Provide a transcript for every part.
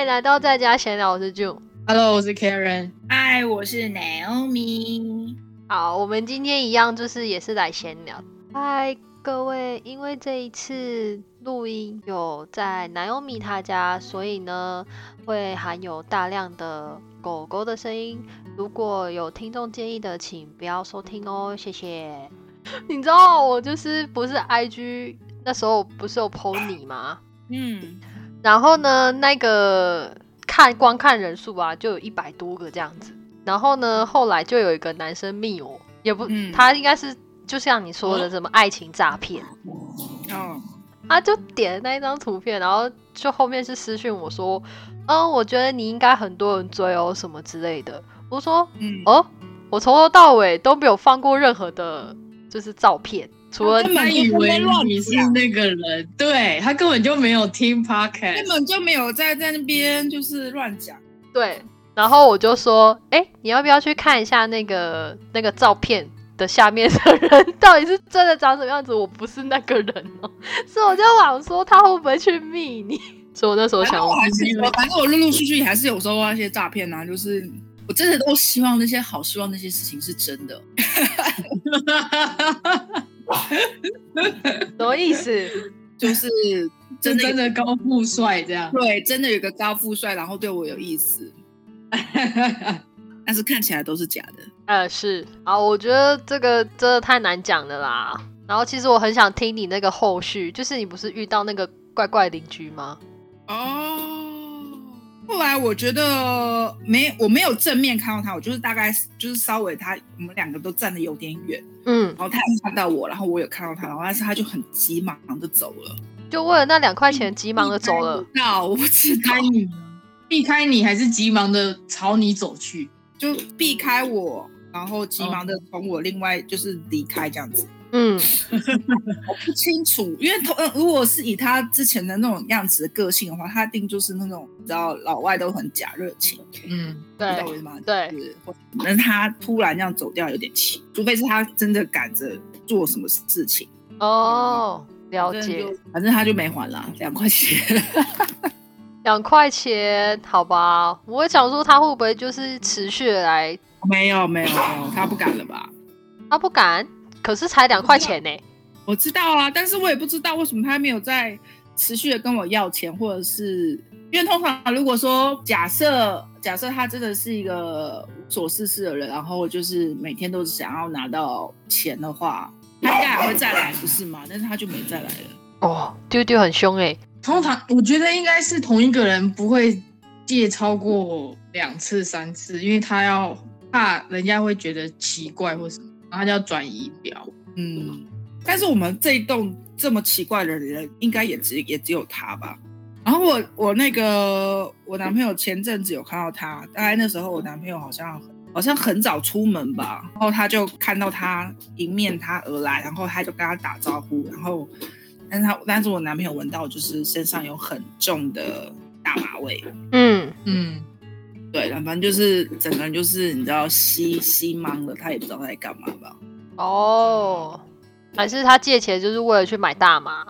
欢迎来到在家闲聊，我是 June。Hello，我是 Karen。嗨，我是 Naomi。好，我们今天一样就是也是来闲聊。嗨，各位，因为这一次录音有在 Naomi 她家，所以呢会含有大量的狗狗的声音。如果有听众建议的，请不要收听哦，谢谢。你知道我就是不是 IG 那时候不是有 PO 你吗？嗯，然后呢，那个看观看人数啊，就有一百多个这样子。然后呢，后来就有一个男生密我，也不，嗯他应该是就像你说的什么爱情诈骗，嗯，他就点了那一张图片，然后就后面是私讯我说，嗯，我觉得你应该很多人追哦，什么之类的。我说，嗯，哦，我从头到尾都没有放过任何的，就是照片，除了他以为你是那个人，对他根本就没有听根 podcast。本就没有在在那边就是乱讲。对，然后我就说，哎、你要不要去看一下那个那个照片的下面的人到底是真的长什么样子？我不是那个人哦，所以我就想说他会不会去密你？所以我那时候想反正我，还是有，反正我陆陆续续还是有收到一些诈骗啊，就是我真的都希望那些好，希望那些事情是真的。什么意思？就是真真的真的高富帅这样。对，真的有个高富帅，然后对我有意思，但是看起来都是假的。呃，是啊，我觉得这个真的太难讲了啦。然后其实我很想听你那个后续，就是你不是遇到那个怪怪邻居吗？哦，后来我觉得没，我没有正面看到他，我就是大概就是稍微他我们两个都站的有点远，嗯，然后他也看到我，然后我有看到他，然后但是他就很急忙的走了。就为了那两块钱急忙的走了。那我不知道你，避开你，还是急忙的朝你走去？就避开我，然后急忙的从我另外就是离开这样子。嗯，我不清楚，因为同呃如果是以他之前的那种样子的个性的话，他一定就是那种你知道老外都很假热情，嗯，知道对我意思吗？对就是，但是他突然这样走掉有点奇，除非是他真的赶着做什么事情。哦，了解。反正他就没还了，两块钱。两块钱，好吧，我想说他会不会就是持续地来，没有没有没有，他不敢了吧？他不敢，可是才两块钱呢。我知道啊，但是我也不知道为什么他没有在持续的跟我要钱，或者是因为通常如果说假设假设他真的是一个无所事事的人，然后就是每天都是想要拿到钱的话，他应该还会再来，不是吗？但是他就没再来了。哦，丢丢很凶哎。通常我觉得应该是同一个人不会借超过两次、三次，因为他要怕人家会觉得奇怪或什么，然后他就要转移表。嗯，但是我们这一栋这么奇怪的人，应该也只也只有他吧。然后我我那个我男朋友前阵子有看到他，大概那时候我男朋友好像好像很早出门吧，然后他就看到他迎面他而来，然后他就跟他打招呼，然后但是他但是我男朋友闻到就是身上有很重的大麻味，嗯，嗯，对，反正就是整个人就是你知道吸吸懵了，他也不知道他在干嘛吧。哦，还是他借钱就是为了去买大麻？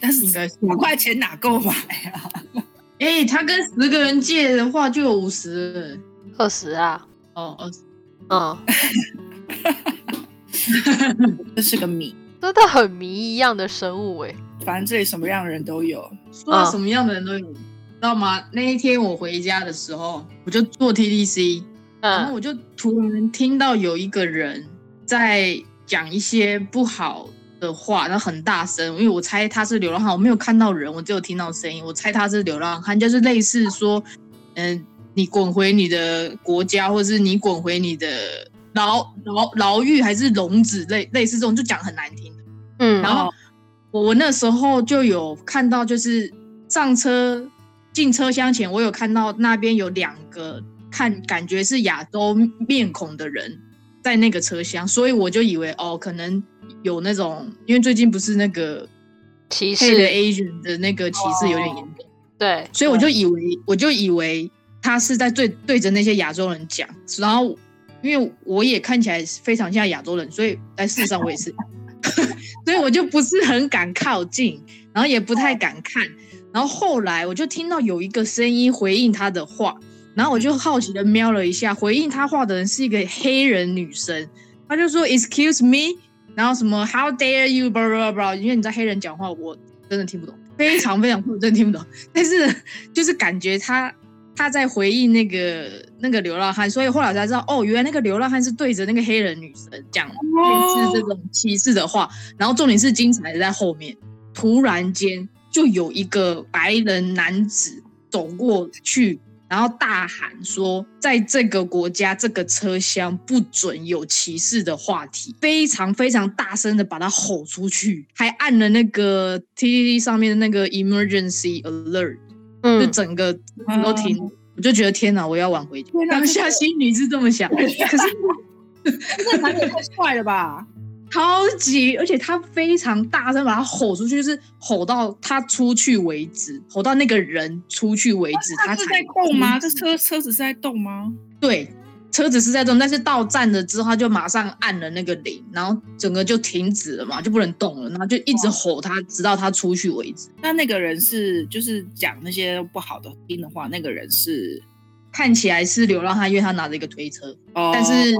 但是应该是五块钱哪够买啊？哎、他跟十个人借的话就有五十了。二十啊，哦，二十。嗯，这是个谜，真的很谜一样的生物哎。反正这里什么样的人都有。说到什么样的人都有，知道吗？那一天我回家的时候，我就坐 TDC，然后嗯，我就突然听到有一个人在讲一些不好的话，然后很大声，因为我猜他是流浪汉，我没有看到人，我只有听到声音，我猜他是流浪汉，就是类似说，嗯、你滚回你的国家，或者是你滚回你的牢牢牢狱，还是笼子，类类似这种，就讲很难听的。嗯，然后我我那时候就有看到，就是上车进车厢前，我有看到那边有两个看感觉是亚洲面孔的人在那个车厢，所以我就以为哦，可能有那种，因为最近不是那个歧视。的视，Asian 的那个歧视有点严重，对，所以我就以为我就以为他是在对对着那些亚洲人讲，然后因为我也看起来非常像亚洲人，所以在事实上我也是，所以我就不是很敢靠近，然后也不太敢看，然后后来我就听到有一个声音回应他的话，然后我就好奇的瞄了一下，回应他话的人是一个黑人女生，他就说 Excuse me，然后什么 How dare you，blah blah blah，因为你在黑人讲话，我真的听不懂，非常非常我真的听不懂，但是就是感觉他他在回应那个那个流浪汉，所以后来才知道，哦，原来那个流浪汉是对着那个黑人女生讲类似这种歧视的话，然后重点是精彩的在后面，突然间就有一个白人男子走过去，然后大喊说，在这个国家这个车厢不准有歧视的话题，非常非常大声的把他吼出去，还按了那个 TTT 上面的那个 emergency alert。就嗯，整个都停，我就觉得天哪，我要挽回当下心里是这么想，可是这男的太帅了吧？超级，而且他非常大声把他吼出去，就是吼到他出去为止，吼到那个人出去为止，他是在动吗？这车车子是在动吗？对。车子是在动，但是到站了之后，他就马上按了那个铃，然后整个就停止了嘛，就不能动了，然后就一直吼他，直到他出去为止。那那个人是就是讲那些不好的听的话，那个人是看起来是流浪汉，因为他拿着一个推车，哦，但是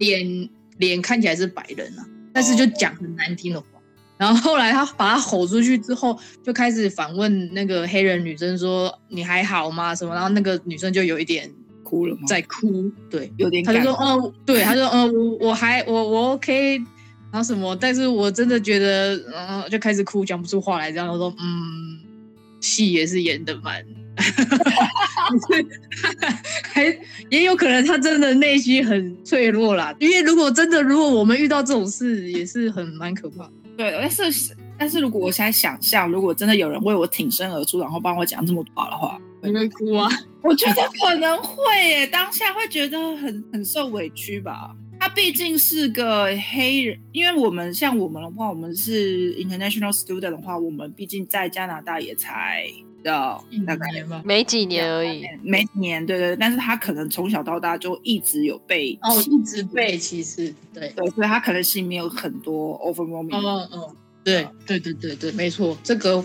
脸脸看起来是白人啊，但是就讲很难听的话。然后后来他把他吼出去之后，就开始反问那个黑人女生说：“你还好吗？”什么？然后那个女生就有一点哭了吗？在哭，对，有点感他就说：“哦，对，他说，嗯，我我还我我 OK，然后什么？但是我真的觉得，嗯，就开始哭，讲不出话来。这样我说，嗯，戏也是演的蛮，还也有可能他真的内心很脆弱啦。因为如果真的，如果我们遇到这种事，也是很蛮可怕的。对，但是但是如果我现在想象，如果真的有人为我挺身而出，然后帮我讲这么多话的话，你会哭啊？我觉得可能会耶，当下会觉得很很受委屈吧。他毕竟是个黑人，因为我们像我们的话，我们是 international student 的话，我们毕竟在加拿大也才到一大概。没几年而已。没几年，对对对，但是他可能从小到大就一直有被哦，一直被歧视，对。对，所以他可能心里面有很多 overwhelming。嗯嗯，对对对对对，没错，这个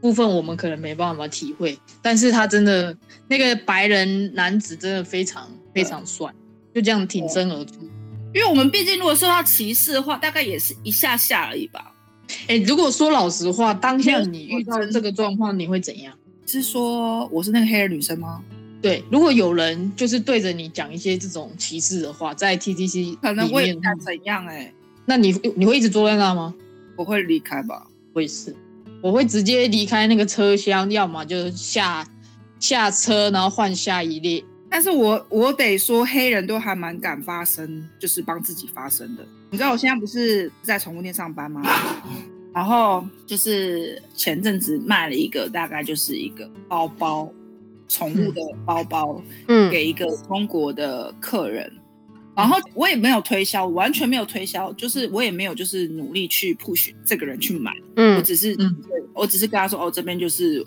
部分我们可能没办法体会，但是他真的那个白人男子真的非常非常帅，就这样挺身而出。因为我们毕竟如果受到歧视的话，大概也是一下下而已吧。哎，如果说老实话，当下你遇到这个状况，你会怎样？是说我是那个黑人女生吗？对，如果有人就是对着你讲一些这种歧视的话，在 TTC 可能会想怎样、欸？哎，那你你会一直坐在那吗？我会离开吧。我也是，我会直接离开那个车厢，要么就下下车，然后换下一列。但是我我得说，黑人都还蛮敢发声，就是帮自己发声的。你知道我现在不是在宠物店上班吗？然后就是前阵子卖了一个，大概就是一个包包，宠物的包包，嗯。给一个中国的客人。然后我也没有推销，完全没有推销，就是我也没有就是努力去 push 这个人去买，嗯。我嗯只是，嗯。我只是跟他说，哦，这边就是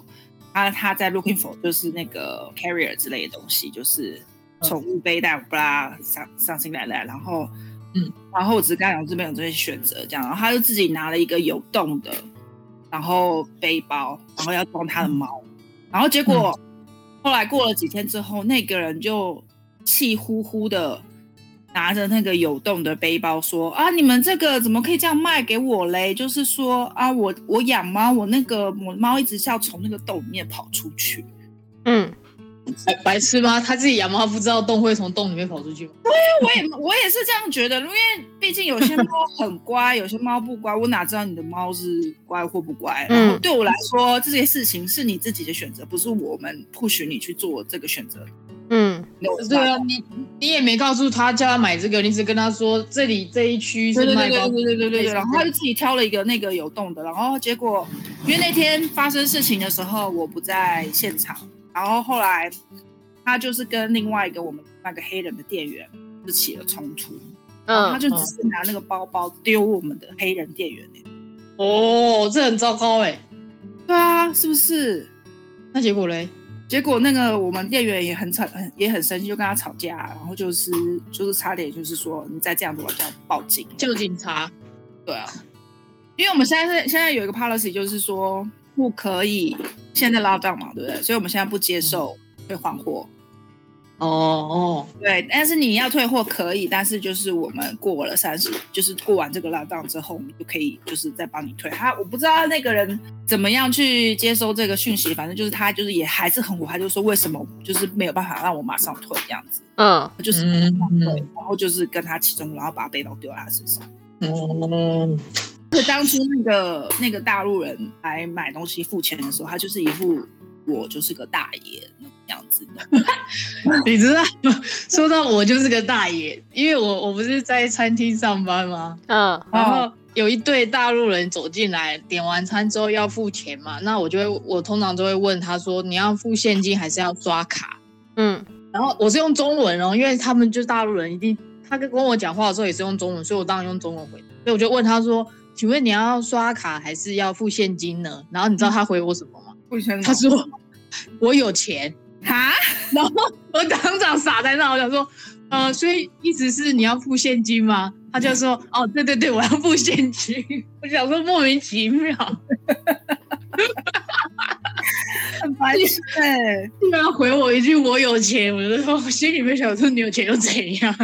他他在 looking for 就是那个 carrier 之类的东西，就是宠物背带，不啦，上上新来来，然后，嗯，然后我只是跟他讲这边有这些选择，这样，然后他就自己拿了一个有洞的，然后背包，然后要装他的猫，然后结果、后来过了几天之后，那个人就气呼呼的。拿着那个有洞的背包说啊，你们这个怎么可以这样卖给我嘞？就是说啊，我我养猫，我那个我猫一直是要从那个洞里面跑出去。嗯，白白痴吗？他自己养猫，他不知道洞会从洞里面跑出去吗？对我也我也是这样觉得，因为毕竟有些猫很乖，有些猫不乖，我哪知道你的猫是乖或不乖？嗯然后对我来说，这些事情是你自己的选择，不是我们 push 你去做这个选择。嗯，对啊，你你也没告诉他叫他买这个，你只跟他说这里这一区对对对是卖猫对对对对对，类似然后他就自己挑了一个那个有洞的，然后结果因为那天发生事情的时候我不在现场，然后后来他就是跟另外一个我们那个黑人的店员就起了冲突，嗯他嗯，就只是拿那个包包丢我们的黑人店员、欸、哦，这很糟糕哎。对啊，是不是？那结果嘞？结果那个我们店员也很吵，很也很生气，就跟他吵架，然后就是就是差点就是说你再这样子我就要报警。叫警察。对啊，因为我们现在是现在有一个 policy，就是说不可以现在拉 down 嘛，对不对？所以我们现在不接受退换货。哦哦，对，但是你要退货可以，但是就是我们过了三十，就是过完这个拉档之后，我们就可以就是再帮你退。他我不知道那个人怎么样去接收这个讯息，反正就是他就是也还是很火，他就说为什么就是没有办法让我马上退这样子，嗯，就是嗯对，然后就是跟他起冲突，然后把背包丢在他身上。哦，是当初那个那个大陆人来买东西付钱的时候，他就是一副我就是个大爷那种样子的。你知道，说到我就是个大爷，因为我我不是在餐厅上班吗？嗯然后有一对大陆人走进来，点完餐之后要付钱嘛，那我就会我通常都会问他说，你要付现金还是要刷卡？嗯然后我是用中文哦，因为他们就是大陆人，一定他跟跟我讲话的时候也是用中文，所以我当然用中文回。所以我就问他说，请问你要刷卡还是要付现金呢？然后你知道他回我什么吗？为什么他说我有钱。哈，然后我当场傻在那，我想说，呃，所以意思是你要付现金吗？他就说，哦，对对对，我要付现金。我想说莫名其妙，很白痴哎、居然回我一句我有钱，我就说我心里面想说你有钱又怎样，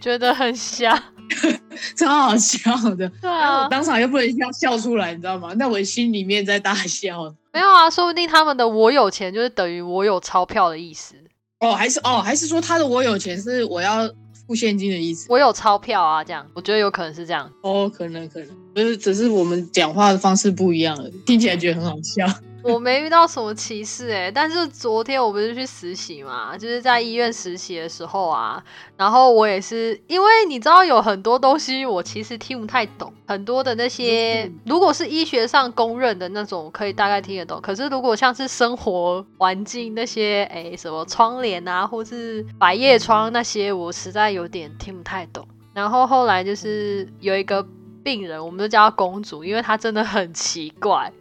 觉得很瞎。超好笑的。对啊我，当场又不能笑笑出来，你知道吗？那我心里面在大笑。没有啊，说不定他们的“我有钱”就是等于我有钞票的意思。哦，还是哦，还是说他的我有钱是我要付现金的意思？我有钞票啊，这样我觉得有可能是这样。哦，可能可能，就是只是我们讲话的方式不一样了，听起来觉得很好笑。我没遇到什么歧视哎、但是昨天我不是去实习嘛，就是在医院实习的时候啊，然后我也是因为你知道有很多东西我其实听不太懂，很多的那些如果是医学上公认的那种，可以大概听得懂。可是如果像是生活环境那些，哎，什么窗帘啊，或是百叶窗那些，我实在有点听不太懂。然后后来就是有一个病人，我们都叫她公主，因为她真的很奇怪。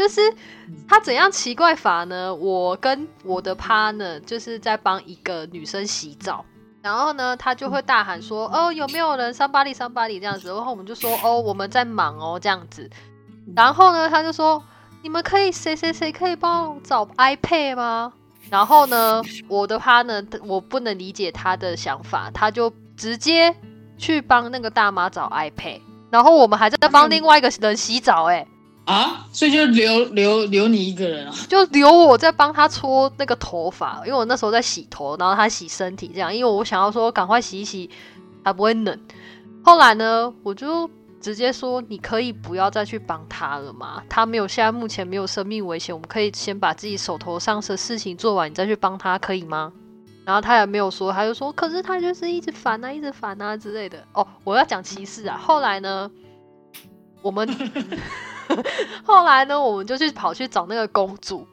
就是他怎样奇怪法呢？我跟我的 partner 就是在帮一个女生洗澡，然后呢，他就会大喊说：“哦，有没有人 somebody somebody 这样子？”然后我们就说：“哦，我们在忙哦，这样子。”然后呢，他就说：“你们可以谁谁谁可以帮我找 iPad 吗？”然后呢，我的 partner 我不能理解他的想法，他就直接去帮那个大妈找 iPad，然后我们还在帮另外一个人洗澡、欸，啊，所以就留留留你一个人啊？就留我在帮他搓那个头发，因为我那时候在洗头，然后他洗身体这样，因为我想要说赶快洗一洗，才不会冷。后来呢，我就直接说你可以不要再去帮他了嘛，他没有现在目前没有生命危险，我们可以先把自己手头上的事情做完，你再去帮他，可以吗？然后他也没有说，他就说，可是他就是一直烦啊，一直烦啊之类的。哦，我要讲歧视啊。后来呢，我们 后来呢，我们就去跑去找那个公主，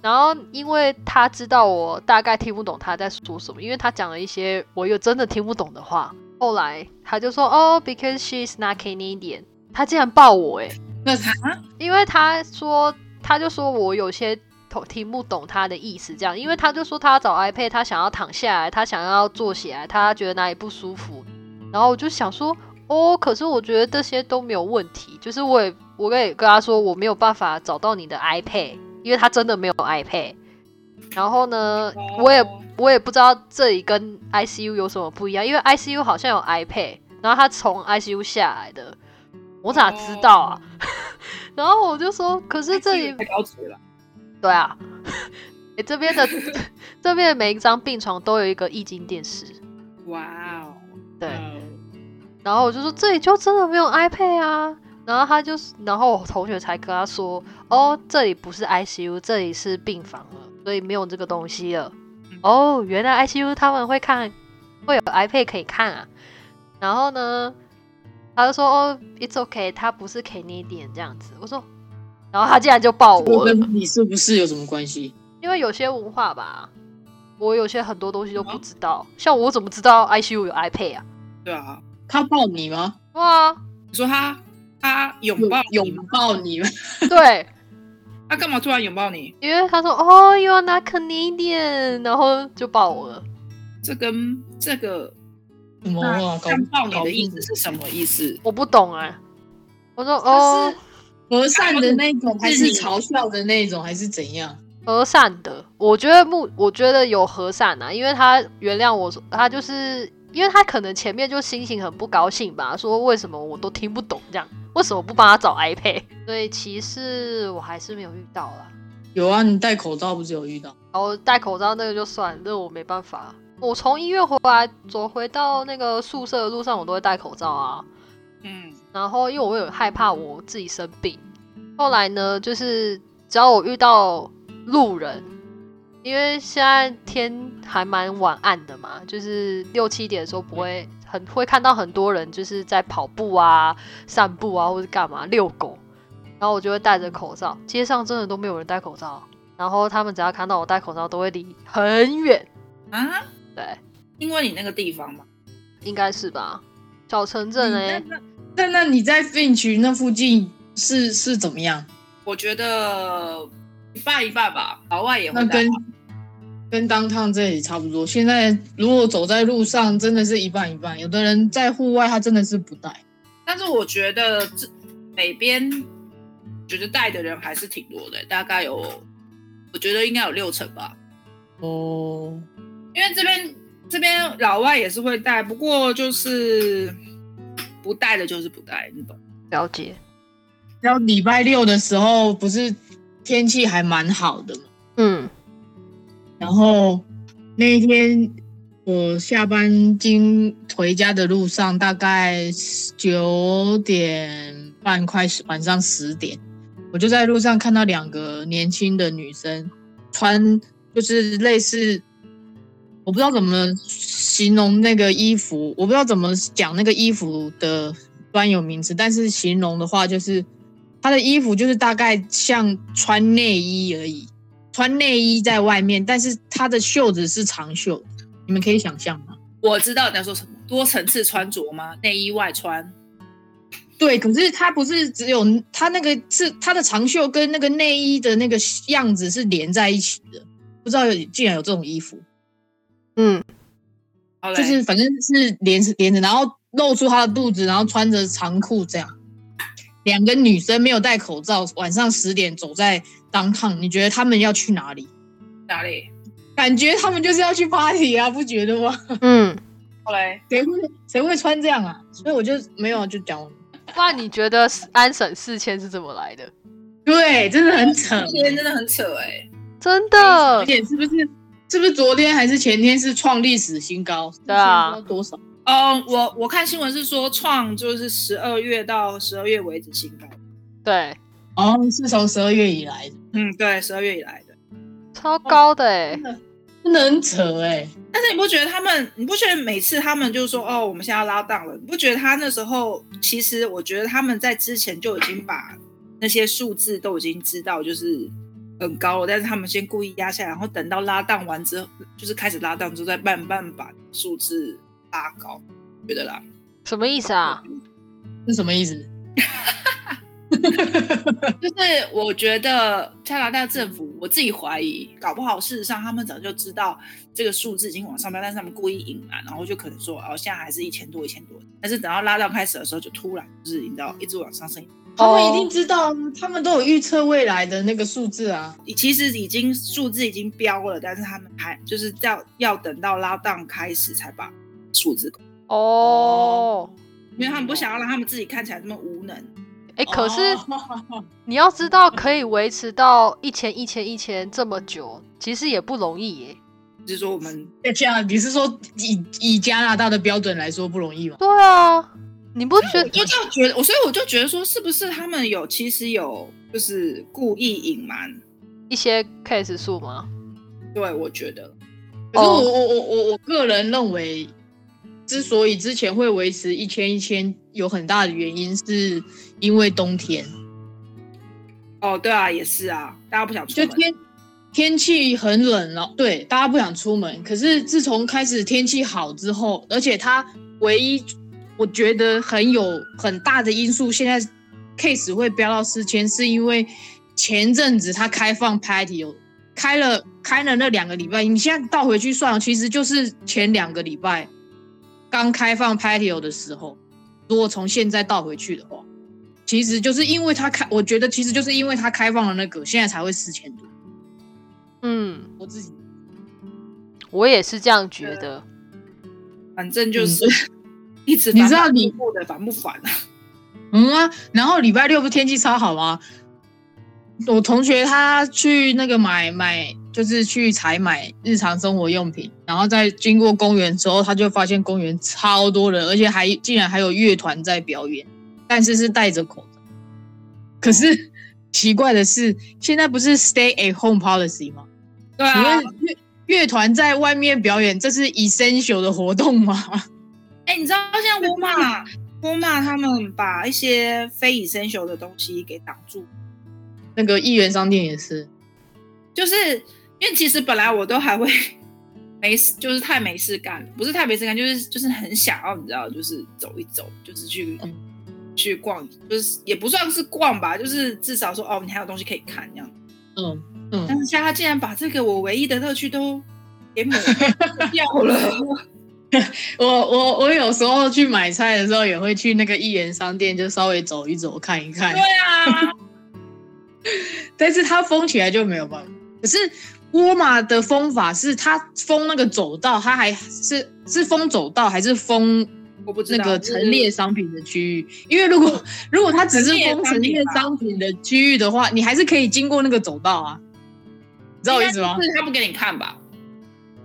然后因为她知道我大概听不懂她在说什么，因为她讲了一些我又真的听不懂的话。后来她就说：“哦，because she's not Canadian。”她竟然抱我诶、那他因为她说她就说我有些听听不懂他的意思，这样，因为他就说他要找 iPad，他想要躺下来，他想要坐起来，他觉得哪里不舒服，然后我就想说。哦，可是我觉得这些都没有问题，就是我也我也跟他说我没有办法找到你的 iPad，因为他真的没有 iPad。然后呢，我也我也不知道这里跟 ICU 有什么不一样，因为 ICU 好像有 iPad，然后他从 ICU 下来的，我咋知道啊？然后我就说，可是这里太高级了。对啊，诶这边的 这边的每一张病床都有一个液晶电视，哇哦，对。呃然后我就说这里就真的没有 iPad 啊，然后他就是，然后我同学才跟他说，哦，这里不是 ICU，这里是病房了，所以没有这个东西了。嗯哦，原来 ICU 他们会看，会有 iPad 可以看啊。然后呢，他就说，哦，It's okay，他不是 Canadian 这样子。我说，然后他竟然就抱我我了，跟你是不是有什么关系？因为有些文化吧，我有些很多东西都不知道，像我怎么知道 ICU 有 iPad 啊？对啊，他抱你吗？哇，你说他他拥抱拥抱你吗？对。他干嘛突然拥抱你？因为他说哦，You are not Canadian，然后就抱我了。这跟这个什么拥抱你的意思是什么意思？我不懂哎、我说哦，和善的那种，还是嘲笑的那种，还是怎样？和善的，我觉得目我觉得有和善啊，因为他原谅我，他就是因为他可能前面就心情很不高兴吧，说为什么我都听不懂这样，为什么不帮他找 iPad？所以歧视我还是没有遇到啦。有啊，你戴口罩不是有遇到？哦，戴口罩那个就算，那我没办法。我从医院回来走回到那个宿舍的路上，我都会戴口罩啊。嗯，然后因为我有害怕我自己生病，后来呢，就是只要我遇到路人，因为现在天还蛮晚暗的嘛，就是六七点的时候不会很会看到很多人就是在跑步啊、散步啊或者干嘛遛狗，然后我就会戴着口罩，街上真的都没有人戴口罩，然后他们只要看到我戴口罩都会离很远，啊，对，因为你那个地方嘛，应该是吧？小城镇哎、那那你在 Finch 那附近是是怎么样？我觉得一半一半吧，老外也会那跟跟当趟这里差不多。现在如果走在路上，真的是一半一半。有的人在户外，他真的是不戴。但是我觉得这北边觉得带的人还是挺多的，大概有，我觉得应该有六成吧。哦，因为这边这边老外也是会带，不过就是不带的就是不带，你懂？了解，然后礼拜六的时候，不是天气还蛮好的嘛？嗯，然后那一天我下班经回家的路上，大概九点半，快十晚上十点，我就在路上看到两个年轻的女生穿，就是类似，我不知道怎么形容那个衣服，我不知道怎么讲那个衣服的专有名词，但是形容的话就是。她的衣服就是大概像穿内衣而已，穿内衣在外面，但是它的袖子是长袖，你们可以想象吗？我知道你在说什么，多层次穿着吗？内衣外穿。对，可是它不是只有它那个是它的长袖跟那个内衣的那个样子是连在一起的，不知道有竟然有这种衣服，嗯，就是反正是连着连着，然后露出他的肚子，然后穿着长裤这样。两个女生没有戴口罩，晚上十点走在当趟，你觉得她们要去哪里？哪里？感觉她们就是要去 party 啊，不觉得吗？嗯，后来谁会谁会穿这样啊？所以我就没有就讲，那你觉得安省四千是怎么来的？对，真的很扯。今天真的很扯哎、真的而，且是不是是不是昨天还是前天是创历史新高？对啊不知道多少？哦，我我看新闻是说创就是十二月到十二月为止新高。对，哦，是从十二月以来的，嗯，对，十二月以来的。超高的哎、真的很扯哎、但是你不觉得他们，你不觉得每次他们就是说哦，我们现在要拉档了，你不觉得他那时候其实我觉得他们在之前就已经把那些数字都已经知道就是很高了，但是他们先故意压下来，然后等到拉档完之后，就是开始拉档之后再慢慢把数字拉高，觉得啦。什么意思啊？是什么意思？就是我觉得加拿大政府，我自己怀疑，搞不好事实上他们早就知道这个数字已经往上飙，但是他们故意隐瞒，然后就可能说哦，现在还是一千多一千多，但是等到拉到开始的时候，就突然就是你知道一直往上升，他们一定知道，他们都有预测未来的那个数字啊。其实已经数字已经飙了，但是他们还就是要要等到拉档开始才把数字公，哦，因为他们不想要让他们自己看起来这么无能。哎、可是哦 你要知道，可以维持到一千、一千、一千这么久，其实也不容易耶。就是说我们这样你是说以以加拿大的标准来说不容易吗？对啊，你不觉得？我就这样觉得，我所以我就觉得说，是不是他们有其实有就是故意隐瞒？一些 case 数吗？对，我觉得可是我哦我我我我个人认为，之所以之前会维持一千一千，有很大的原因是因为冬天，哦，对啊，也是啊，大家不想出门。就天天气很冷了，对，大家不想出门。可是自从开始天气好之后，而且它唯一我觉得很有很大的因素，现在 case 会飙到四千，是因为前阵子它开放 patio，开了开了那两个礼拜，你现在倒回去算，其实就是前两个礼拜刚开放 patio 的时候，如果从现在倒回去的话，其实就是因为它开，我觉得其实就是因为它开放了那个，现在才会四千多。嗯，我自己我也是这样觉得。反正就是 一直你知道你过的烦不烦啊？嗯啊，然后礼拜六不天气超好吗？我同学他去那个买买，就是去采买日常生活用品，然后在经过公园之后，他就发现公园超多人，而且还竟然还有乐团在表演，但是是戴着口罩。可是 奇怪的是，现在不是 stay at home policy 吗？请对啊问，乐乐团在外面表演，这是 essential 的活动吗？哎、你知道像沃尔玛，沃尔玛他们把一些非 essential 的东西给挡住，那个一元商店也是，就是因为其实本来我都还会 没事，就是太没事干，不是太没事干，就是就是很想要，你知道，就是走一走，就是去、嗯去逛，就是也不算是逛吧，就是至少说哦，你还有东西可以看这样。嗯嗯，但是现在他竟然把这个我唯一的乐趣都给抹掉了。我我我有时候去买菜的时候，也会去那个一元商店，就稍微走一走，看一看对。啊，但是它封起来就没有办法。可是沃尔玛的封法是它封那个走道，它还是是封走道，还是封我不知道那个陈列商品的区域？因为如果 如果它只是封陈列商品的区域的话，你还是可以经过那个走道啊。你知道我意思吗？是他不给你看吧？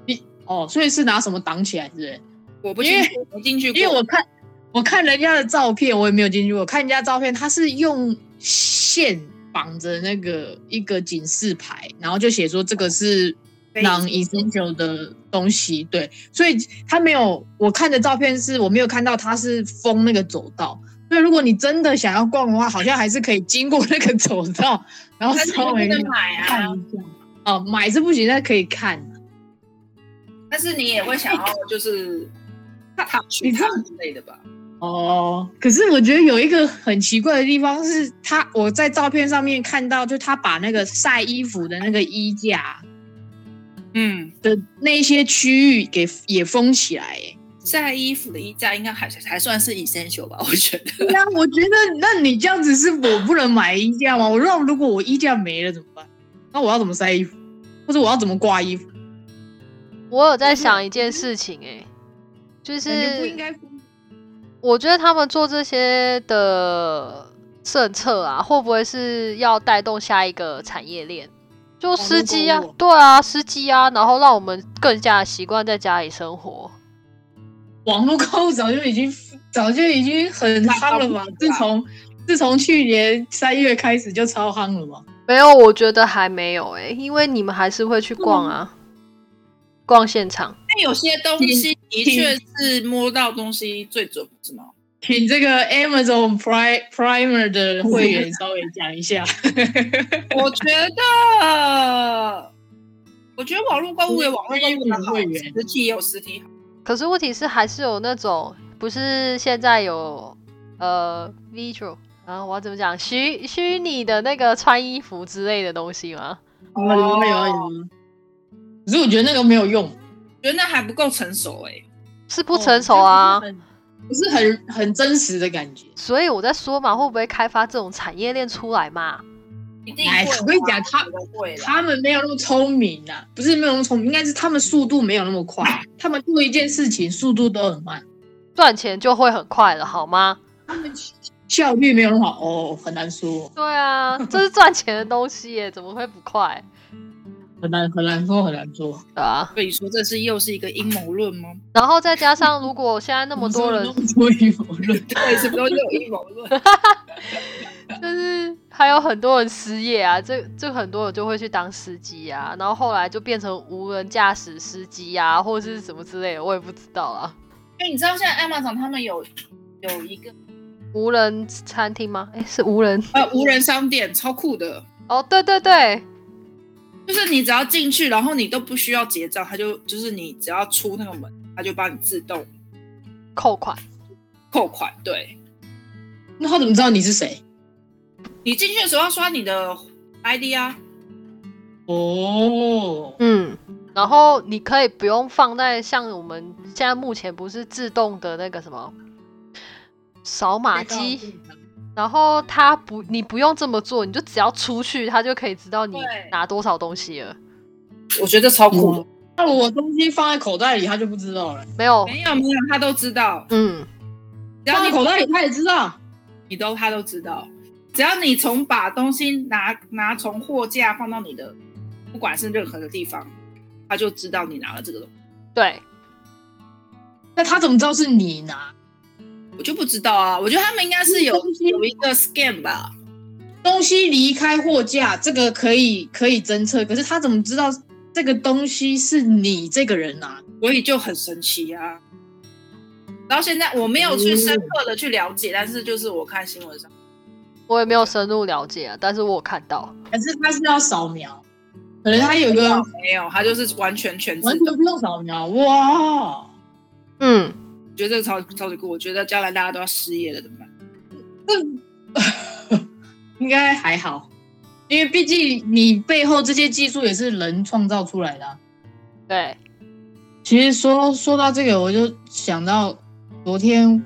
你哦，所以是拿什么挡起来，是不是？我不进去，我进去过，因为我看我看人家的照片，我也没有进去过。我看人家照片，他是用线绑着那个一个警示牌，然后就写说这个是 non essential 的东西。对，所以他没有我看的照片是我没有看到他是封那个走道。所以如果你真的想要逛的话，好像还是可以经过那个走道，然后但是稍微你不能买啊。哦，买是不行，但可以看。但是你也会想要就是踏去你知道它之类的吧？哦，可是我觉得有一个很奇怪的地方是，他我在照片上面看到，就他把那个晒衣服的那个衣架嗯，的那些区域给也封起来。哎，晒衣服的衣架应该还还算是 essential 吧？我觉得。对啊，我觉得那你这样子是我不能买衣架吗？我让如果我衣架没了怎么办？那我要怎么晒衣服，或者我要怎么挂衣服？我有在想一件事情、欸，就感觉不应该封。我觉得他们做这些的政策啊，会不会是要带动下一个产业链？就司机啊对啊，司机啊，然后让我们更加习惯在家里生活。网络购物早就已经早就已经很夯了嘛？自从自从去年三月开始就超夯了嘛？没有，我觉得还没有哎、因为你们还是会去逛啊，逛现场。但有些东西的确是摸到东西最准，是吗？请这个 Amazon Prime Primer 的会员稍微讲一下。我觉得，我觉得网络购物有网络购物的好，会员实体也有实体好。可是问题是，还是有那种不是现在有呃 virtual 啊，我要怎么讲虚虚拟的那个穿衣服之类的东西吗？有有有。可是我觉得那个没有用，觉得那还不够成熟哎、是不成熟啊，哦不是很很真实的感觉。所以我在说嘛，会不会开发这种产业链出来嘛？一定我跟你讲他会。他们没有那么聪明啊，不是没有那么聪明，应该是他们速度没有那么快，他们做一件事情速度都很慢，赚钱就会很快了，好吗？他们效率没有那么好哦，很难说，对啊，这是赚钱的东西耶，怎么会不快？很难很难说，很难说。对啊，所以说这是又是一个阴谋论吗？然后再加上如果现在那么多人那么多阴谋论，对，是不是又有阴谋论？就是还有很多人失业啊，这这很多人就会去当司机啊，然后后来就变成无人驾驶司机啊，或者是什么之类的，我也不知道啊。因为你知道现在艾玛厂他们有有一个无人餐厅吗？哎，是无人呃无人商店，超酷的。哦，对对对，就是你只要进去，然后你都不需要结账，他就就是你只要出那个门，他就帮你自动扣款。扣款。对那他怎么知道你是谁？你进去的时候要刷你的 ID 啊，哦，嗯，然后你可以不用放在像我们现在目前不是自动的那个什么扫码机，然后他不，你不用这么做，你就只要出去，他就可以知道你拿多少东西了。我觉得超酷的。那我东西放在口袋里，他就不知道了。没有，没有没有，他都知道，嗯，放只要你口袋里，他也知道。你都他都知道，只要你从把东西拿拿从货架放到你的，不管是任何的地方，他就知道你拿了这个东西。对，那他怎么知道是你拿？我就不知道啊，我觉得他们应该是有有一个 scan 吧。东西离开货架，这个可以可以侦测，可是他怎么知道这个东西是你这个人啊？所以就很神奇啊。然后现在我没有去深刻的去了解，但是就是我看新闻上，我也没有深入了解啊，但是我有看到。可是他是要扫描，可能他有一个没有，他就是完全全完全不用扫描，哇！嗯，我觉得这个超超级酷。我觉得将来大家都要失业了怎么办？应该还好，因为毕竟你背后这些技术也是人创造出来的啊、对，其实说说到这个，我就想到昨天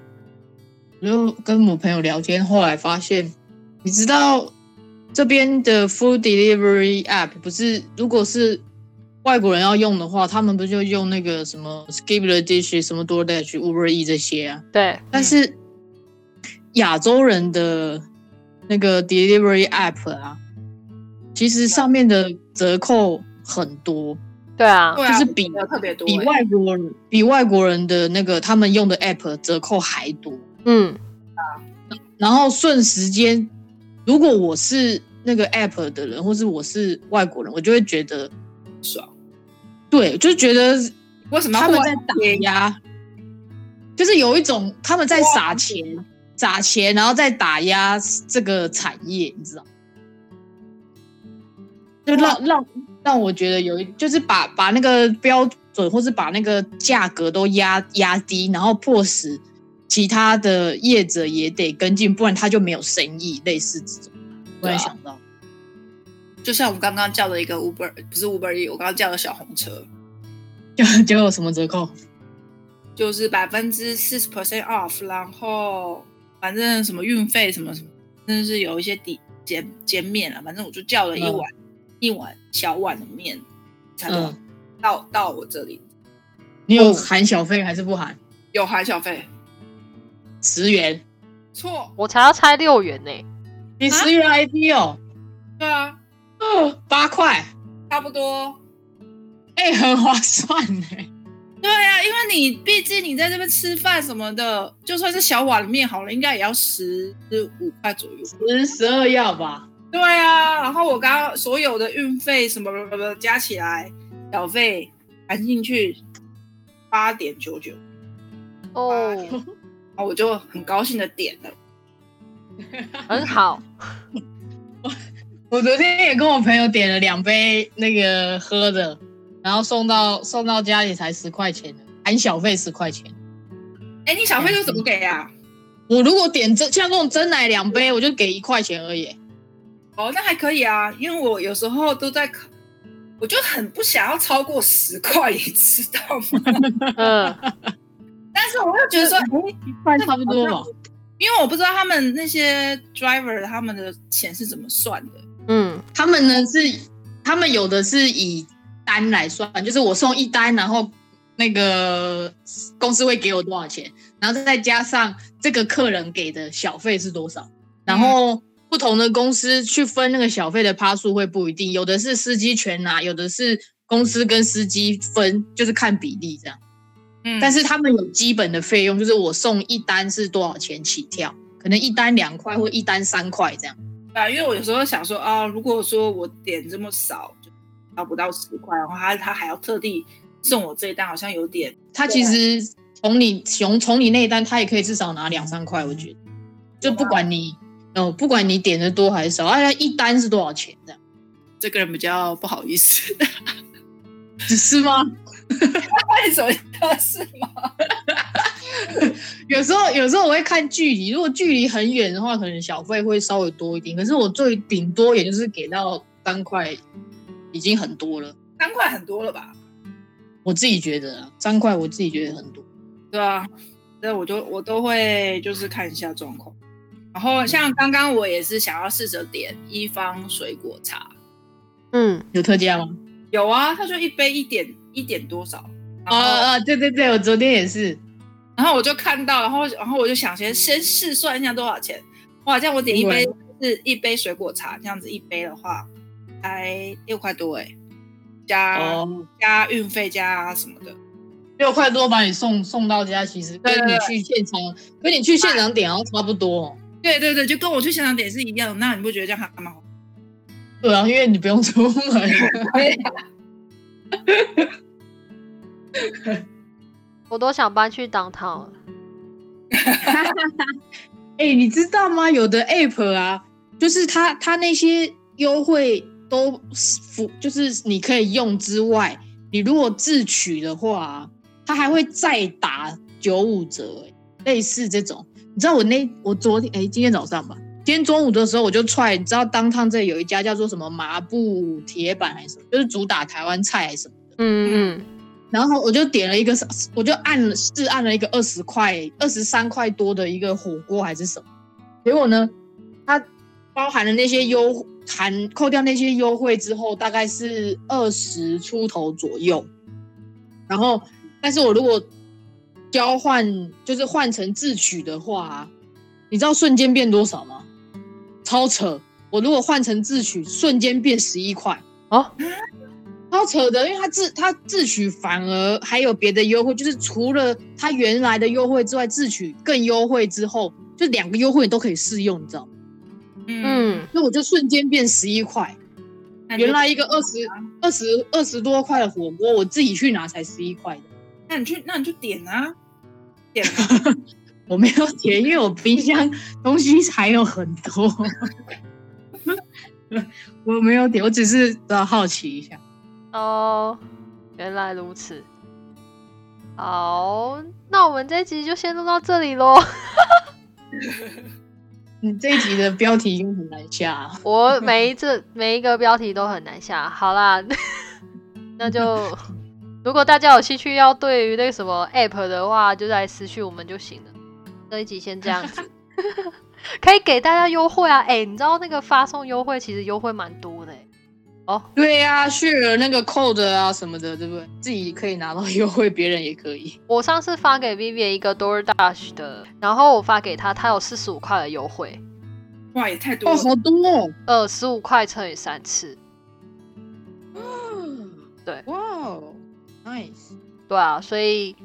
我就跟我朋友聊天，后来发现，你知道这边的 food delivery app 不是，如果是外国人要用的话，他们不就用那个什么 Skip the Dish、什么 DoorDash、Uber E 这些啊？对，但是亚洲人的那个 delivery app 啊，其实上面的折扣很多，对啊，就是比的特别多、比欸外国人比外国人的那个他们用的 app 折扣还多。嗯啊，然后顺时间，如果我是那个 app 的人，或是我是外国人，我就会觉得爽。对，就觉得为什么他们在打压，就是有一种他们在撒钱、撒钱，然后再打压这个产业，你知道？就让让让我觉得有一，就是把把那个标准，或是把那个价格都压压低，然后迫使其他的业者也得跟进，不然他就没有生意。类似这种，突然想到，就像我们刚刚叫的一个 Uber，不是 Uber E，我刚刚叫的小红车，就就有什么折扣？就是百分之四十 percent off，然后反正什么运费什么什么，真的是有一些抵减减免了。反正我就叫了一碗、一碗小碗的面，才多少嗯，到到我这里。你有含小费还是不含？有含小费，十元，错，我才要猜六元呢、你十元 ID 哦，对啊，哦，八块，差不多。哎、很划算呢。对啊，因为你毕竟你在这边吃饭什么的，就算是小碗的面好了，应该也要十五块左右。十十二要吧？对啊，然后我刚刚所有的运费什么什么加起来，小费含进去八点九九，哦，然后我就很高兴的点了。很好，我昨天也跟我朋友点了两杯那个喝的，然后送到送到家里才十块钱，含小费十块钱。哎，你小费都怎么给啊？我如果点真像这种真奶两杯，我就给一块钱而已。哦，那还可以啊，因为我有时候都在考，我就很不想要超过十块，你知道吗？嗯，但是我又觉得说，哎，一块差不多吧。因为我不知道他们那些 driver 他们的钱是怎么算的。嗯，他们呢是，他们有的是以单来算，就是我送一单，然后那个公司会给我多少钱，然后再加上这个客人给的小费是多少，然后不同的公司去分那个小费的趴数会不一定，有的是司机全拿，有的是公司跟司机分，就是看比例这样。嗯但是他们有基本的费用，就是我送一单是多少钱起跳，可能一单两块或一单三块这样。啊，因为我有时候想说啊，如果说我点这么少，就要不到十块，然后他他还要特地送我这一单，好像有点他其实从你从从你那一单，他也可以至少拿两三块，我觉得，就不管你，哦，不管你点的多还是少，啊，一单是多少钱这样，这个人比较不好意思。是吗？为什么是吗？有时候有时候我会看距离，如果距离很远的话，可能小费会稍微多一点，可是我最顶多也就是给到三块，已经很多了。三块很多了吧？我自己觉得啊三块，我自己觉得很多。对啊，那我就我都会就是看一下状况。然后像刚刚我也是想要试着点一方水果茶，嗯，有特价吗？有啊，他说一杯一点一点多少，啊啊，对对对，我昨天也是。然后我就看到，然后然后我就想先先试算一下多少钱，哇，这样我点一杯是一杯水果茶，这样子一杯的话才六块多哎，加、哦，加运费加什么的，六块多把你送送到家，其实跟你去现场，跟你去现场点然后差不多、哦。对对对，就跟我去现场点是一样的，那你不觉得这样还蛮好？对啊，因为你不用出门。我都想搬去当趟了。哎、你知道吗？有的 app 啊，就是它它那些优惠都付，就是你可以用之外，你如果自取的话，它还会再打九五折、欸，类似这种。你知道我那我昨天哎、今天早上吧，今天中午的时候我就踹，你知道当趟这里有一家叫做什么麻布铁板还是什么，就是主打台湾菜还是什么的。嗯嗯然后我就点了一个，我就按了试按了一个二十块、二十三块多的一个火锅还是什么，结果呢，它包含了那些优含扣掉那些优惠之后，大概是二十出头左右。然后，但是我如果交换就是换成自取的话，你知道瞬间变多少吗？超扯！我如果换成自取，瞬间变十一块。啊，超扯的，因为他自他自取反而还有别的优惠，就是除了他原来的优惠之外，自取更优惠之后，就两个优惠都可以试用，你知道吗？嗯，嗯，那我就瞬间变十一块，原来一个二十二十二十多块的火锅，我自己去拿才十一块的，那你去那你就点啊，点啊 我没有点，因为我冰箱东西还有很多，我没有点，我只是呃好奇一下。哦，原来如此。好，那我们这一集就先录到这里喽。你这一集的标题应该很难下、啊。我每一次每一个标题都很难下。好啦，那就 如果大家有兴趣要对于那个什么 app 的话，就来私讯我们就行了。这一集先这样子，可以给大家优惠啊！哎、你知道那个发送优惠其实优惠蛮多。哦，对呀、去了那个 code 啊什么的，对不对？自己可以拿到优惠，别人也可以。我上次发给 Vivian 一个 DoorDash 的，然后我发给他，他有四十五块的优惠，哇，也太多哦，好多哦！呃，十五块乘以三次。对哇哦，nice。对啊，所以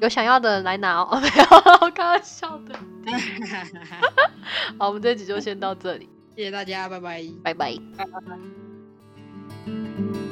有想要的人来拿哦。没有，开玩笑的。好，我们这集就先到这里，谢谢大家，拜拜。拜拜。拜拜拜